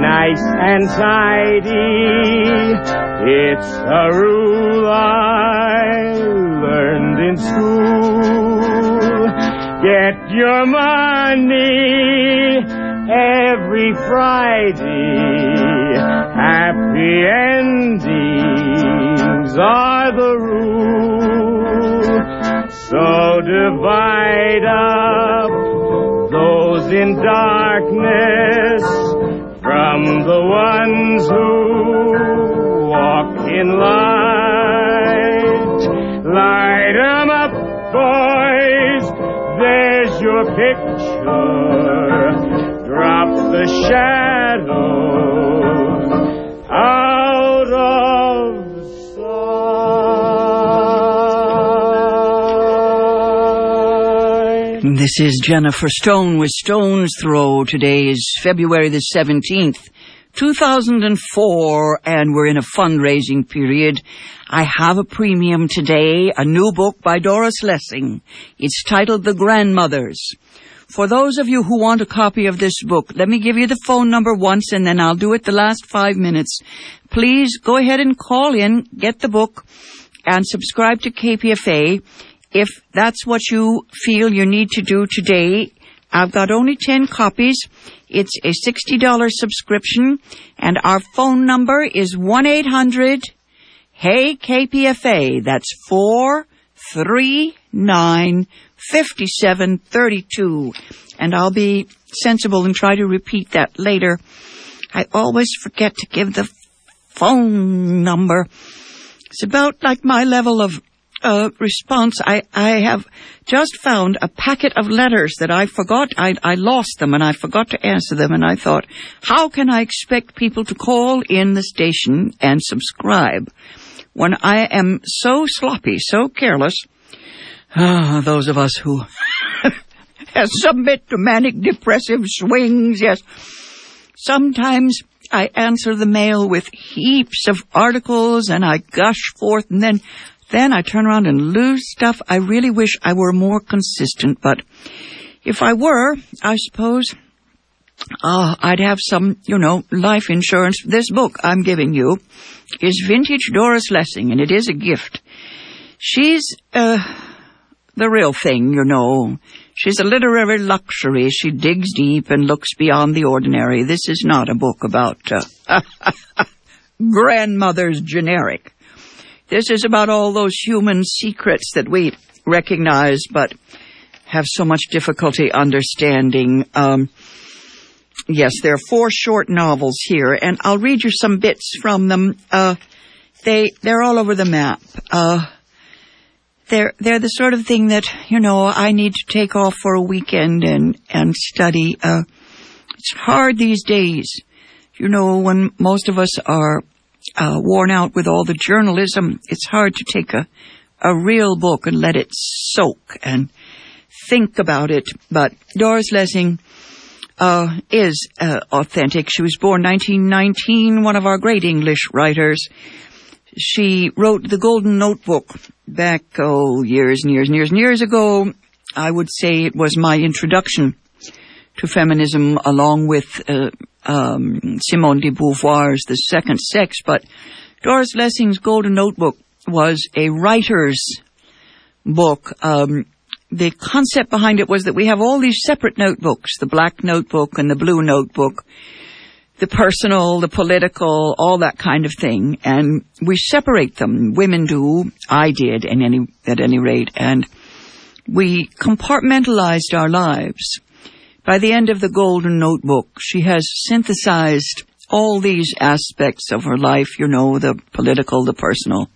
nice and tidy. It's a rule I learned in school. Get your money every Friday. Happy endings are the rule. So divide up those in darkness from the ones who walk in light. Light 'em up, boys. There's your picture. Drop the shadows This is Jennifer Stone with Stone's Throw. Today is February the 17th, 2004, and we're in a fundraising period. I have a premium today, a new book by Doris Lessing. It's titled The Grandmothers. For those of you who want a copy of this book, let me give you the phone number once and then I'll do it the last five minutes. Please go ahead and call in, get the book, and subscribe to KPFA. If that's what you feel you need to do today, I've got only 10 copies. It's a $60 subscription and our phone number is 1-800 Hey KPFA. That's 439 5732. And I'll be sensible and try to repeat that later. I always forget to give the phone number. It's about like my level of response. I, I have just found a packet of letters that I forgot. I, I lost them and I forgot to answer them. And I thought, how can I expect people to call in the station and subscribe when I am so sloppy, so careless? Ah, those of us who submit to manic depressive swings, yes. Sometimes I answer the mail with heaps of articles and I gush forth and then, then I turn around and lose stuff. I really wish I were more consistent, but if I were, I suppose, uh, I'd have some, you know, life insurance. This book I'm giving you is vintage Doris Lessing and it is a gift. She's, uh, the real thing, you know. She's a literary luxury. She digs deep and looks beyond the ordinary. This is not a book about uh, grandmother's generic. This is about all those human secrets that we recognize but have so much difficulty understanding. Um, yes, there are four short novels here, and I'll read you some bits from them. Uh, they they're all over the map. Uh, they're they're the sort of thing that you know I need to take off for a weekend and and study. Uh, it's hard these days, you know, when most of us are uh, worn out with all the journalism. It's hard to take a a real book and let it soak and think about it. But Doris Lessing uh, is uh, authentic. She was born 1919, one of our great English writers. She wrote The Golden Notebook back, oh, years and years and years and years ago. I would say it was my introduction to feminism along with uh, um, Simone de Beauvoir's The Second Sex. But Doris Lessing's Golden Notebook was a writer's book. Um, the concept behind it was that we have all these separate notebooks, the black notebook and the blue notebook, the personal, the political, all that kind of thing, and we separate them. Women do. I did, any, at any rate, and we compartmentalized our lives. By the end of the Golden Notebook, she has synthesized all these aspects of her life, you know, the political, the personal.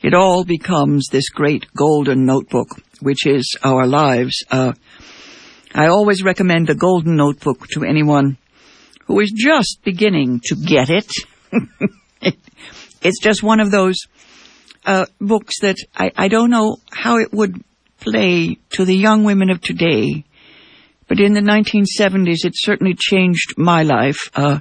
It all becomes this great golden notebook, which is our lives. Uh, I always recommend the Golden Notebook to anyone who is just beginning to get it. it's just one of those uh, books that I, I don't know how it would play to the young women of today, but in the 1970s it certainly changed my life. Uh,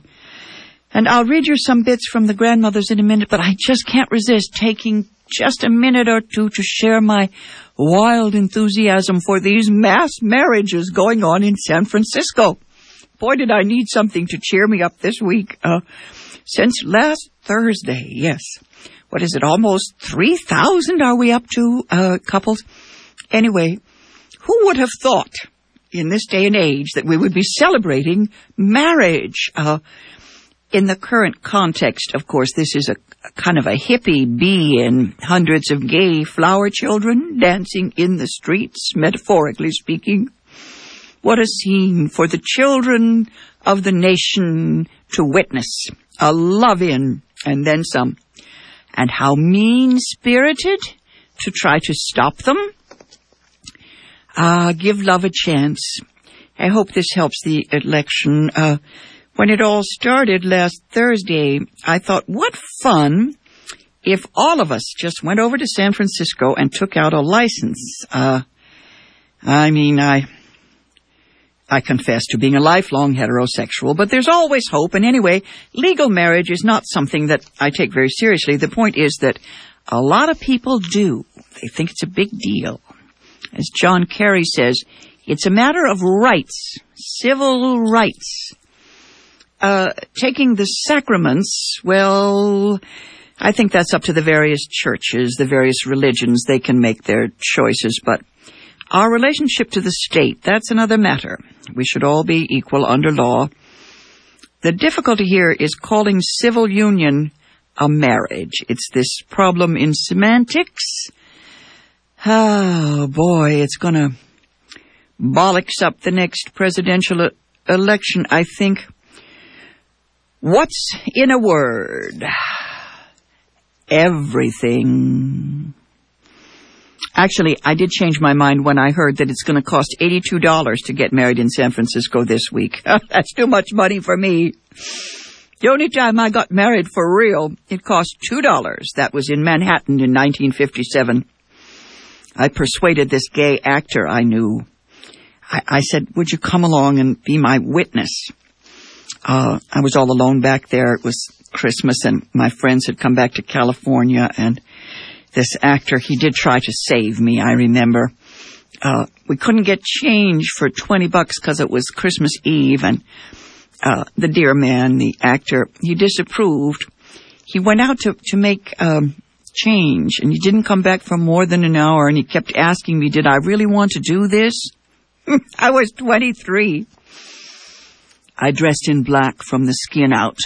and I'll read you some bits from the grandmothers in a minute, but I just can't resist taking just a minute or two to share my wild enthusiasm for these mass marriages going on in San Francisco. boy, did I need something to cheer me up this week. Uh, since last Thursday, yes. What is it? Almost 3,000 are we up to, uh, couples? Anyway, who would have thought in this day and age that we would be celebrating marriage? Uh, in the current context, of course, this is a, a kind of a hippie bee and hundreds of gay flower children dancing in the streets, metaphorically speaking. What a scene for the children of the nation to witness. A love-in and then some. And how mean-spirited to try to stop them. Uh, give love a chance. I hope this helps the election. Uh, when it all started last Thursday, I thought, what fun if all of us just went over to San Francisco and took out a license. Uh, I mean, I, I confess to being a lifelong heterosexual, but there's always hope. And anyway, legal marriage is not something that I take very seriously. The point is that a lot of people do. They think it's a big deal. As John Kerry says, it's a matter of rights, civil rights. Uh, taking the sacraments, well, I think that's up to the various churches, the various religions. They can make their choices, but our relationship to the state, that's another matter. We should all be equal under law. The difficulty here is calling civil union a marriage. It's this problem in semantics. Oh boy, it's gonna bollocks up the next presidential election, I think. What's in a word? Everything. Actually, I did change my mind when I heard that it's going to cost $82 to get married in San Francisco this week. That's too much money for me. The only time I got married for real, it cost $2. That was in Manhattan in 1957. I persuaded this gay actor I knew. I, I said, would you come along and be my witness? uh, I was all alone back there. It was Christmas and my friends had come back to California and this actor, he did try to save me, I remember. Uh, we couldn't get change for 20 bucks because it was Christmas Eve and, uh, the dear man, the actor, he disapproved. He went out to, to make, um, change and he didn't come back for more than an hour and he kept asking me, did I really want to do this? I was 23. I dressed in black from the skin out.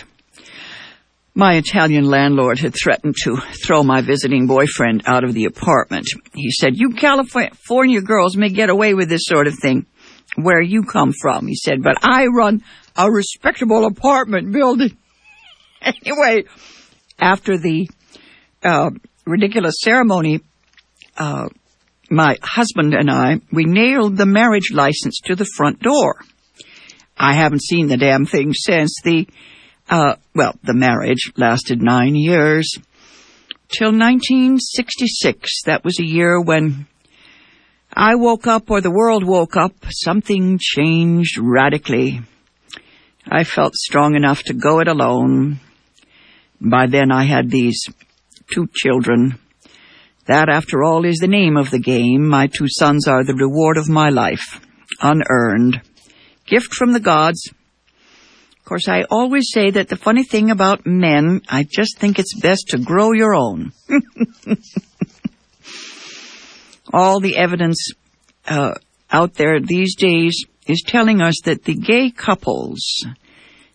My Italian landlord had threatened to throw my visiting boyfriend out of the apartment. He said, you California girls may get away with this sort of thing where you come from. He said, but I run a respectable apartment building. anyway, after the uh, ridiculous ceremony, uh, my husband and I, we nailed the marriage license to the front door. I haven't seen the damn thing since the, uh, well, the marriage lasted nine years. Till 1966. That was a year when I woke up or the world woke up. Something changed radically. I felt strong enough to go it alone. By then I had these two children. That, after all, is the name of the game. My two sons are the reward of my life. Unearned gift from the gods. Of course, I always say that the funny thing about men, I just think it's best to grow your own. All the evidence uh, out there these days is telling us that the gay couples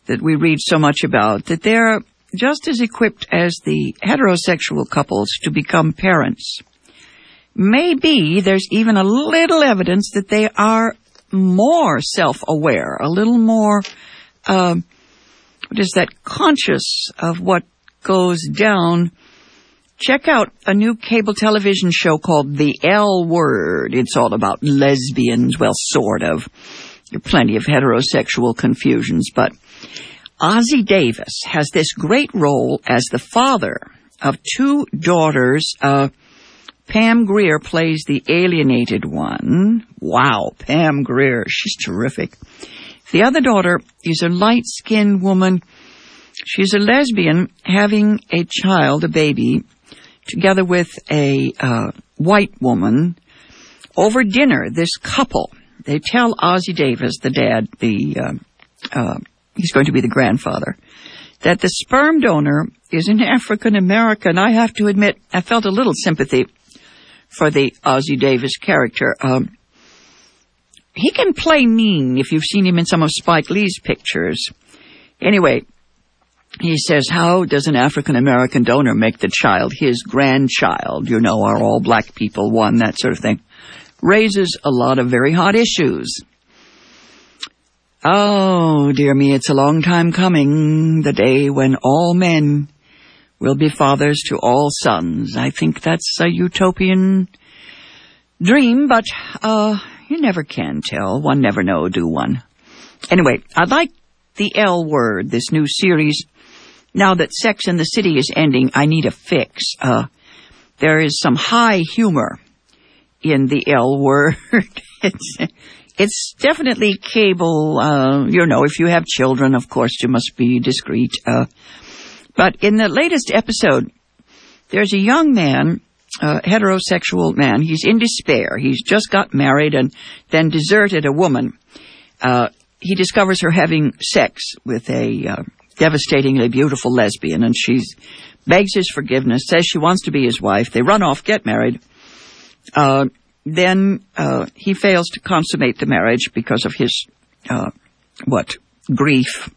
that we read so much about, that they're just as equipped as the heterosexual couples to become parents. Maybe there's even a little evidence that they are more self-aware, a little more, uh, what is that, conscious of what goes down. Check out a new cable television show called The L Word. It's all about lesbians, well, sort of. Plenty of heterosexual confusions, but Ossie Davis has this great role as the father of two daughters, uh, Pam Grier plays the alienated one. Wow, Pam Grier, she's terrific. The other daughter is a light-skinned woman. She's a lesbian having a child, a baby, together with a uh, white woman. Over dinner, this couple, they tell Ossie Davis, the dad, the uh, uh, he's going to be the grandfather, that the sperm donor is an African American. I have to admit, I felt a little sympathy for the Ossie Davis character. Um, he can play mean if you've seen him in some of Spike Lee's pictures. Anyway, he says, how does an African American donor make the child his grandchild? You know, are all black people one, that sort of thing. Raises a lot of very hot issues. Oh, dear me, it's a long time coming, the day when all men will be fathers to all sons. I think that's a utopian dream, but, uh, you never can tell. One never know, do one? Anyway, I like the L word, this new series. Now that Sex in the City is ending, I need a fix. Uh, there is some high humor in the L word. it's, it's definitely cable, uh, you know, if you have children, of course, you must be discreet. Uh, but in the latest episode, there's a young man, a heterosexual man. He's in despair. He's just got married and then deserted a woman. Uh, he discovers her having sex with a uh, devastatingly beautiful lesbian, and she begs his forgiveness, says she wants to be his wife. They run off, get married. Then uh, he fails to consummate the marriage because of his uh, what grief.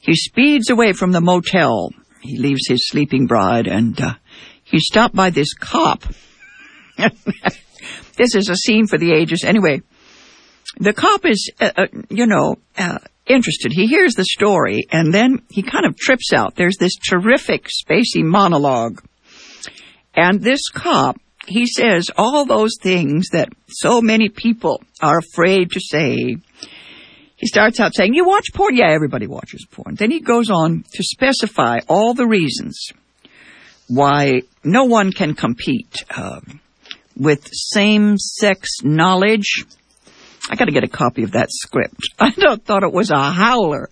He speeds away from the motel. He leaves his sleeping bride, and uh, he's stopped by this cop. this is a scene for the ages. Anyway, the cop is, uh, uh, you know, uh, interested. He hears the story, and then he kind of trips out. There's this terrific spacey monologue, and this cop he says all those things that so many people are afraid to say. He starts out saying, You watch porn? Yeah, everybody watches porn. Then he goes on to specify all the reasons why no one can compete uh, with same sex knowledge. I got to get a copy of that script. I thought it was a howler.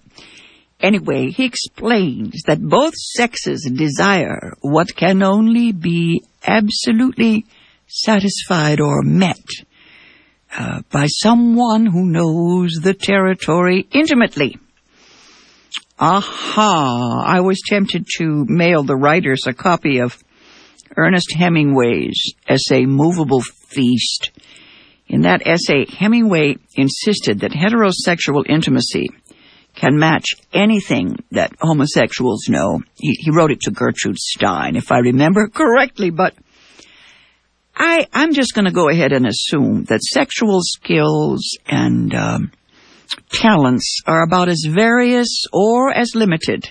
Anyway, he explains that both sexes desire what can only be absolutely satisfied or met uh, by someone who knows the territory intimately. Aha! I was tempted to mail the writers a copy of Ernest Hemingway's essay Movable Feast. In that essay, Hemingway insisted that heterosexual intimacy can match anything that homosexuals know. He, he wrote it to Gertrude Stein, if I remember correctly, but I, I'm just going to go ahead and assume that sexual skills and um, talents are about as various or as limited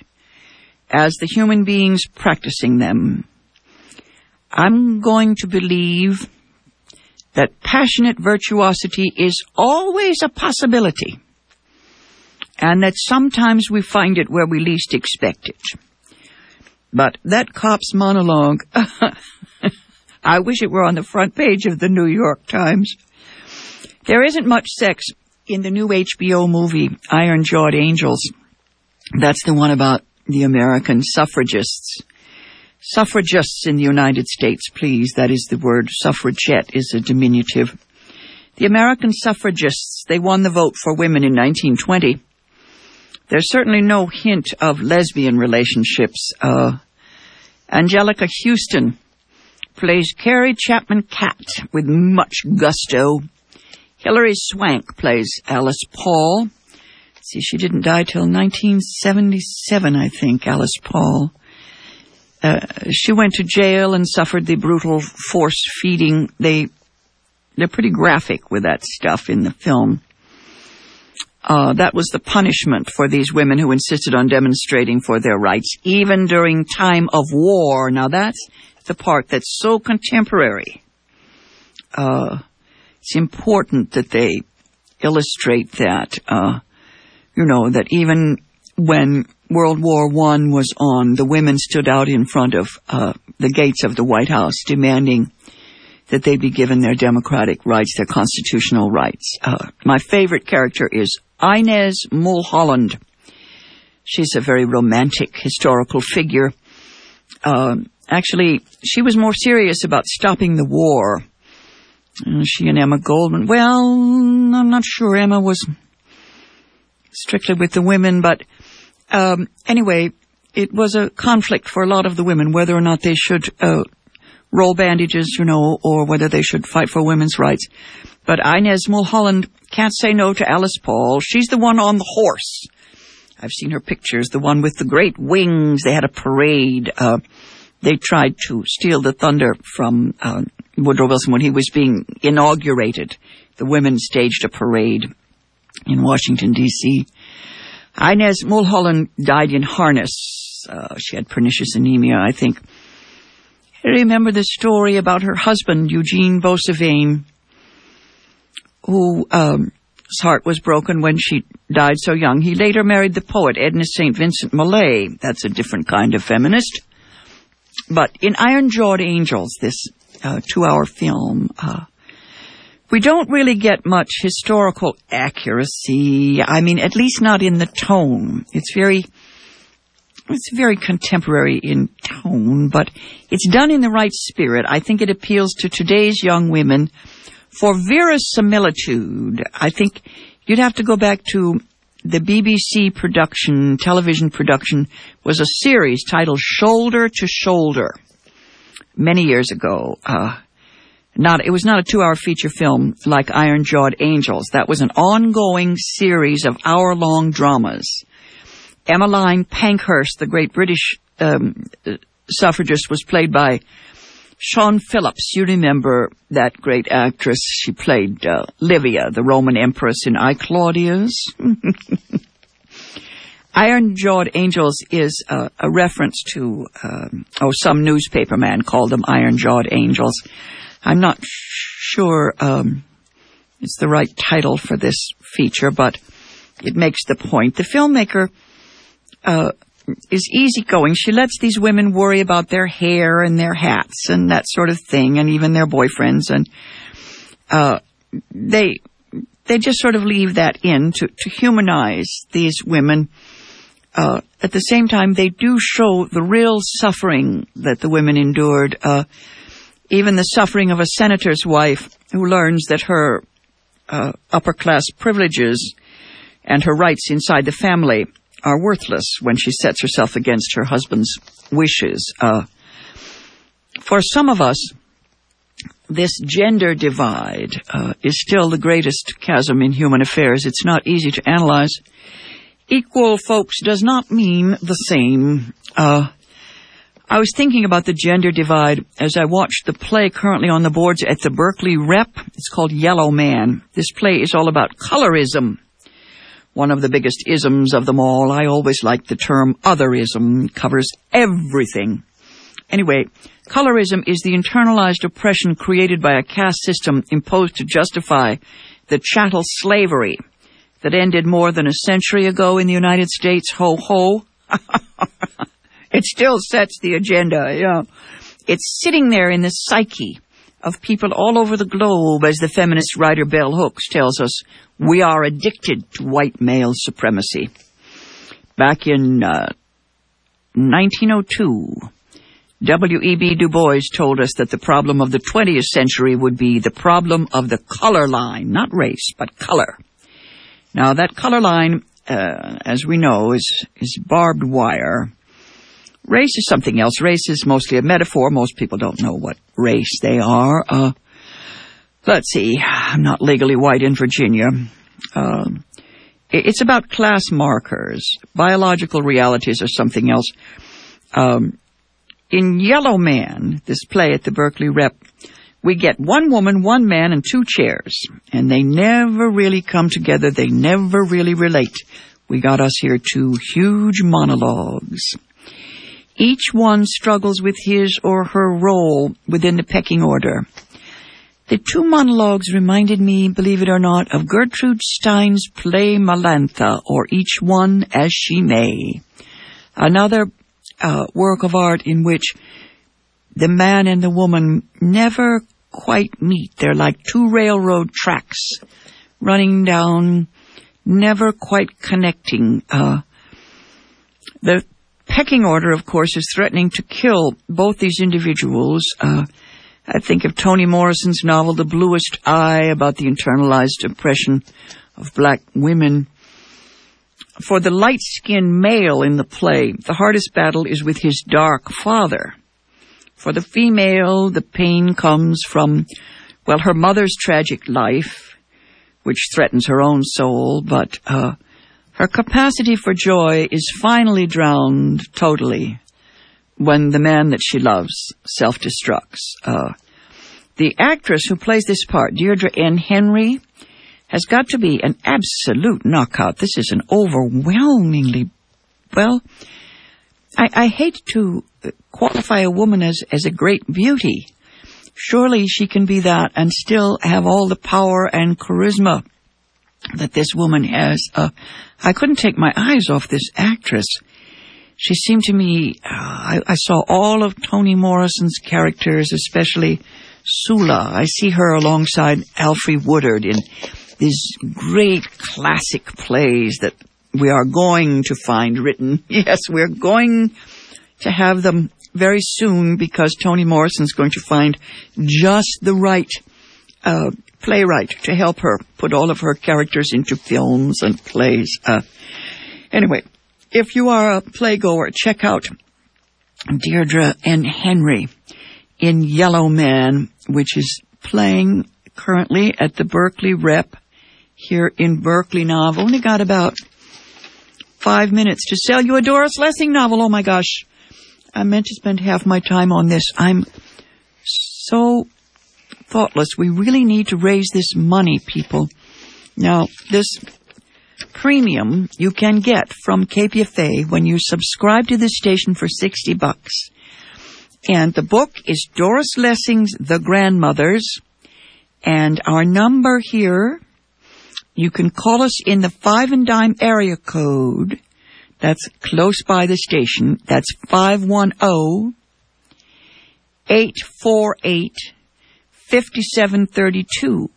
as the human beings practicing them. I'm going to believe that passionate virtuosity is always a possibility and that sometimes we find it where we least expect it. But that cop's monologue, I wish it were on the front page of the New York Times. There isn't much sex in the new HBO movie, Iron Jawed Angels. That's the one about the American suffragists. Suffragists in the United States, please. That is the word. Suffragette is a diminutive. The American suffragists, they won the vote for women in 1920. There's certainly no hint of lesbian relationships. Uh, Anjelica Huston plays Carrie Chapman Catt with much gusto. Hilary Swank plays Alice Paul. See, she didn't die till 1977, I think, Alice Paul. Uh, she went to jail and suffered the brutal force feeding. They, they're pretty graphic with that stuff in the film. Uh, that was the punishment for these women who insisted on demonstrating for their rights, even during time of war. Now that's the part that's so contemporary. Uh, it's important that they illustrate that. Uh, you know that even when World War One was on, the women stood out in front of uh, the gates of the White House demanding that they be given their democratic rights, their constitutional rights. Uh, my favorite character is Inez Milholland. She's a very romantic historical figure. Uh, actually, she was more serious about stopping the war. Uh, she and Emma Goldman. Well, I'm not sure. Emma was strictly with the women, but um, anyway, it was a conflict for a lot of the women whether or not they should uh, roll bandages, you know, or whether they should fight for women's rights. But Inez Milholland can't say no to Alice Paul. She's the one on the horse. I've seen her pictures, the one with the great wings. They had a parade. Uh, they tried to steal the thunder from uh, Woodrow Wilson when he was being inaugurated. The women staged a parade in Washington, D.C. Inez Milholland died in harness. Uh, she had pernicious anemia, I think. Remember the story about her husband, Eugene Boissevain, who um, his heart was broken when she died so young. He later married the poet Edna St. Vincent Millay. That's a different kind of feminist. But in Iron Jawed Angels, this uh, two hour film, uh, we don't really get much historical accuracy. I mean, at least not in the tone. It's very, it's very contemporary in tone, but it's done in the right spirit. I think it appeals to today's young women for verisimilitude. I think you'd have to go back to the BBC production, television production, was a series titled Shoulder to Shoulder many years ago. Uh, not, it was not a two hour feature film like Iron Jawed Angels. That was an ongoing series of hour long dramas. Emmeline Pankhurst, the great British um, suffragist, was played by Siân Phillips. You remember that great actress. She played uh, Livia, the Roman empress in I Claudius. Iron Jawed Angels is a reference to, um, oh, some newspaper man called them Iron Jawed Angels. I'm not sure um, it's the right title for this feature, but it makes the point. The filmmaker uh, is easygoing. She lets these women worry about their hair and their hats and that sort of thing, and even their boyfriends, and uh, they they just sort of leave that in to, to humanize these women. Uh, at the same time, they do show the real suffering that the women endured. Uh, even the suffering of a senator's wife who learns that her uh, upper class privileges and her rights inside the family are worthless when she sets herself against her husband's wishes. Uh, for some of us, this gender divide uh, is still the greatest chasm in human affairs. It's not easy to analyze. Equal, folks, does not mean the same. Uh, I was thinking about the gender divide as I watched the play currently on the boards at the Berkeley Rep. It's called Yellow Man. This play is all about colorism. One of the biggest isms of them all. I always like the term otherism. Covers everything. Anyway, colorism is the internalized oppression created by a caste system imposed to justify the chattel slavery that ended more than a century ago in the United States. Ho ho. It still sets the agenda, yeah. It's sitting there in the psyche of people all over the globe, as the feminist writer Bell Hooks tells us, we are addicted to white male supremacy. Back in uh, 1902, W.E.B. Du Bois told us that the problem of the 20th century would be the problem of the color line, not race, but color. Now that color line, uh, as we know, is, is barbed wire Race is something else. Race is mostly a metaphor. Most people don't know what race they are. Uh, let's see. I'm not legally white in Virginia. Uh, it's about class markers. Biological realities are something else. Um, in Yellow Man, this play at the Berkeley Rep, we get one woman, one man, and two chairs. And they never really come together. They never really relate. We got us here two huge monologues. Each one struggles with his or her role within the pecking order. The two monologues reminded me, believe it or not, of Gertrude Stein's play Melanctha, or Each One as She May. Another uh, work of art in which the man and the woman never quite meet. They're like two railroad tracks running down, never quite connecting. Uh, the pecking order, of course, is threatening to kill both these individuals. Uh, I think of Toni Morrison's novel, The Bluest Eye, about the internalized oppression of black women. for the light-skinned male in the play, the hardest battle is with his dark father. For the female, the pain comes from, well, her mother's tragic life, which threatens her own soul, but uh, her capacity for joy is finally drowned totally when the man that she loves self-destructs. Uh, the actress who plays this part, Deirdre N. Henry, has got to be an absolute knockout. This is an overwhelmingly, well, I, I hate to qualify a woman as, as a great beauty. Surely she can be that and still have all the power and charisma that this woman has. Uh, I couldn't take my eyes off this actress. She seemed to me, uh, I, I saw all of Toni Morrison's characters, especially Sula. I see her alongside Alfre Woodard in these great classic plays that we are going to find written. Yes, we're going to have them very soon because Toni Morrison's going to find just the right uh, playwright to help her put all of her characters into films and plays. Uh, anyway, if you are a playgoer, check out Deirdre N. Henry in Yellow Man, which is playing currently at the Berkeley Rep here in Berkeley now. I've only got about five minutes to sell you a Doris Lessing novel. Oh my gosh. I meant to spend half my time on this. I'm so thoughtless. We really need to raise this money, people. Now, this premium you can get from KPFA when you subscribe to this station for 60 bucks. And the book is Doris Lessing's The Grandmothers. And our number here you can call us in the five and dime area code. That's close by the station. That's 510 848 5732.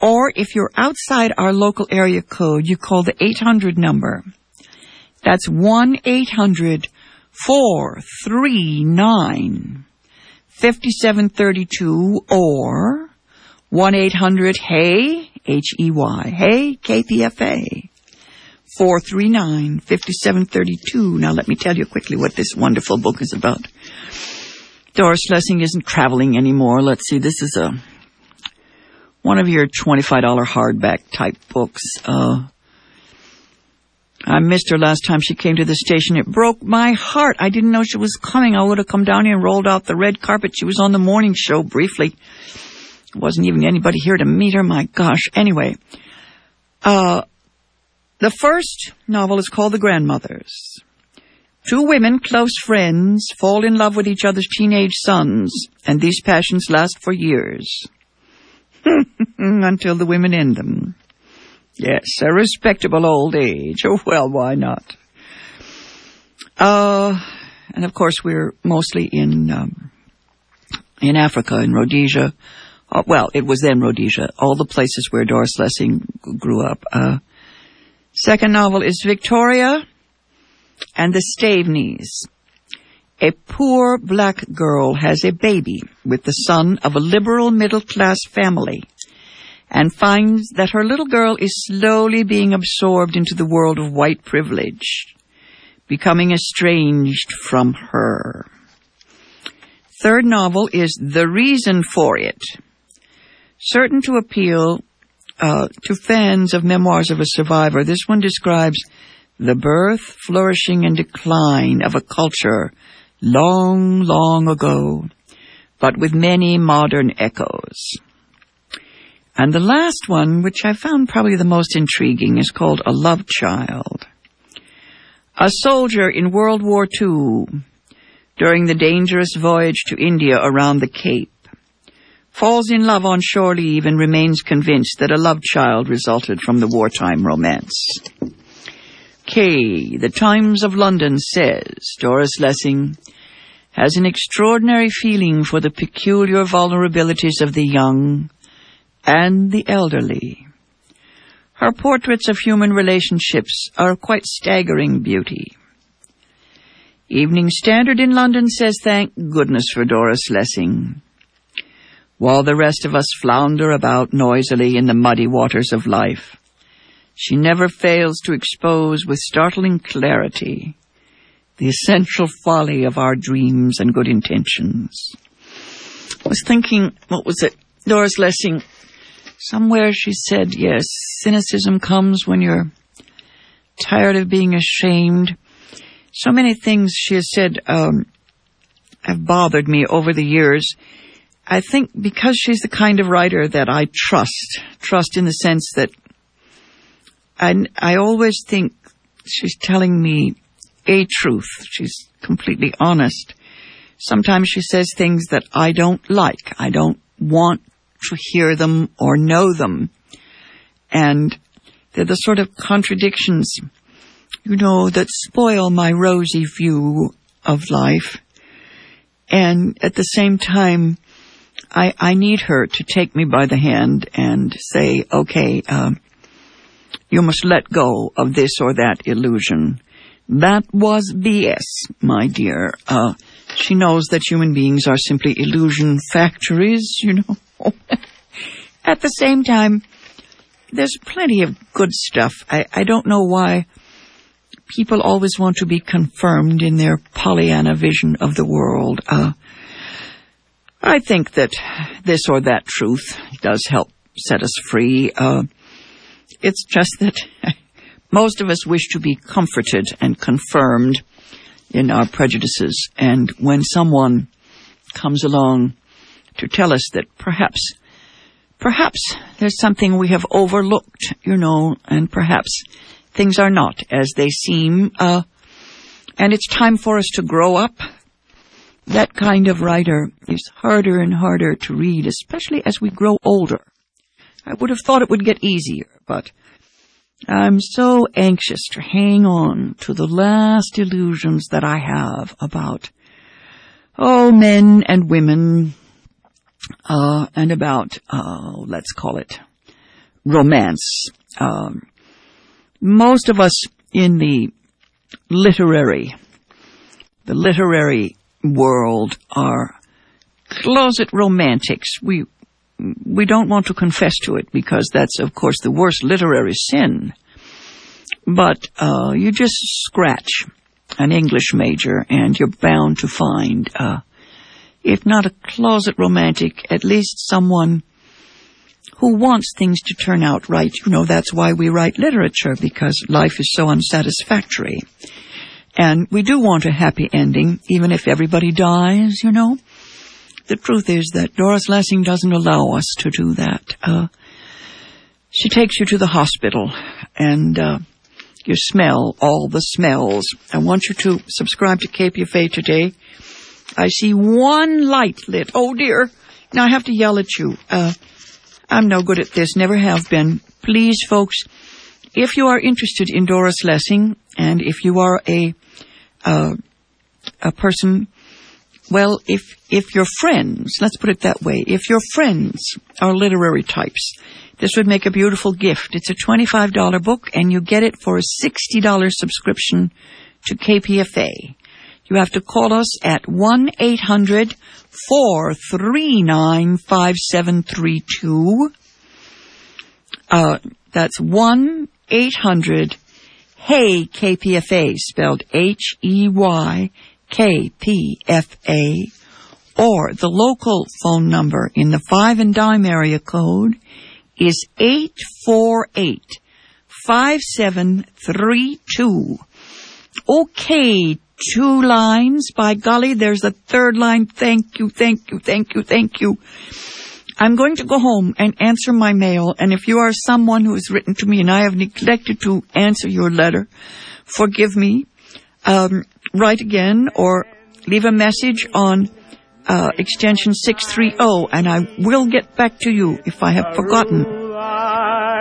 Or if you're outside our local area code, you call the 800 number. That's 1-800-439 5732 or 1-800-HEY H-E-Y. Hey, KPFA. 439-5732. Now let me tell you quickly what this wonderful book is about. Doris Lessing isn't traveling anymore. Let's see, this is a one of your $25 hardback type books. Uh, I missed her last time she came to the station. It broke my heart. I didn't know she was coming. I would have come down here and rolled out the red carpet. She was on the morning show briefly wasn't even anybody here to meet her. My gosh. Anyway, uh, the first novel is called The Grandmothers. Two women, close friends, fall in love with each other's teenage sons, and these passions last for years. Until the women end them. Yes, a respectable old age. Oh, well, why not? Uh, and of course we're mostly in, um, in Africa, in Rhodesia, uh, well, it was then Rhodesia, all the places where Doris Lessing grew up. Uh, second novel is Victoria and the Staveneys. A poor black girl has a baby with the son of a liberal middle class family and finds that her little girl is slowly being absorbed into the world of white privilege, becoming estranged from her. Third novel is The Reason for It certain to appeal uh, to fans of memoirs of a survivor. This one describes the birth, flourishing, and decline of a culture long, long ago, but with many modern echoes. And the last one, which I found probably the most intriguing, is called A Love Child. A soldier in World War II, during the dangerous voyage to India around the Cape, falls in love on shore leave and remains convinced that a love child resulted from the wartime romance. K. The Times of London says Doris Lessing has an extraordinary feeling for the peculiar vulnerabilities of the young and the elderly. Her portraits of human relationships are quite staggering beauty. Evening Standard in London says thank goodness for Doris Lessing while the rest of us flounder about noisily in the muddy waters of life. She never fails to expose with startling clarity the essential folly of our dreams and good intentions. I was thinking, what was it? Doris Lessing, somewhere she said, yes, cynicism comes when you're tired of being ashamed. So many things she has said um, have bothered me over the years. I think because she's the kind of writer that I trust, trust in the sense that I, I always think she's telling me a truth. She's completely honest. Sometimes she says things that I don't like. I don't want to hear them or know them. And they're the sort of contradictions, you know, that spoil my rosy view of life. And at the same time, I, I need her to take me by the hand and say, okay, um, you must let go of this or that illusion. That was BS, my dear. Uh, she knows that human beings are simply illusion factories, you know. At the same time, there's plenty of good stuff. I, I don't know why people always want to be confirmed in their Pollyanna vision of the world. Uh, I think that this or that truth does help set us free. Uh, it's just that most of us wish to be comforted and confirmed in our prejudices. And when someone comes along to tell us that perhaps, perhaps there's something we have overlooked, you know, and perhaps things are not as they seem, uh, and it's time for us to grow up. That kind of writer is harder and harder to read, especially as we grow older. I would have thought it would get easier, but I'm so anxious to hang on to the last illusions that I have about, oh, men and women, uh, and about, uh, let's call it romance. Um, most of us in the literary, the literary world are closet romantics. We we don't want to confess to it because that's, of course, the worst literary sin. But uh, you just scratch an English major and you're bound to find, uh, if not a closet romantic, at least someone who wants things to turn out right. You know, that's why we write literature because life is so unsatisfactory. And we do want a happy ending, even if everybody dies, you know the truth is that Doris Lessing doesn't allow us to do that. Uh, she takes you to the hospital and uh, you smell all the smells. I want you to subscribe to Cape KPFA today. I see one light lit. Oh dear. Now I have to yell at you. Uh, I'm no good at this, never have been. Please, folks, if you are interested in Doris Lessing and if you are a uh, a person well, if, if your friends, let's put it that way, if your friends are literary types, this would make a beautiful gift. It's a $25 book and you get it for a $60 subscription to KPFA. You have to call us at 1-800-439-5732. Uh, that's 1-800-HEY KPFA spelled H-E-Y KPFA or the local phone number in the 5 and dime area code is 848 5732. Okay, two lines. By golly, there's a third line. Thank you, thank you, thank you, thank you. I'm going to go home and answer my mail, and if you are someone who has written to me and I have neglected to answer your letter, forgive me. Um, write again or leave a message on uh, extension 630 and I will get back to you if I have forgotten.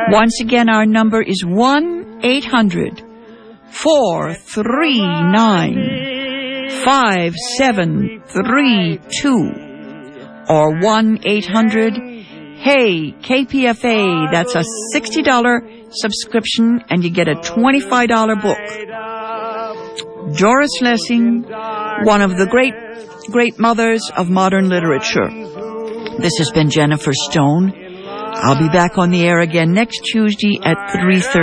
Once again, our number is 1-800-439-5732 or 1-800-HEY KPFA. That's a $60 subscription and you get a $25 book. Doris Lessing, one of the great, great mothers of modern literature. This has been Jennifer Stone. I'll be back on the air again next Tuesday at 3.30.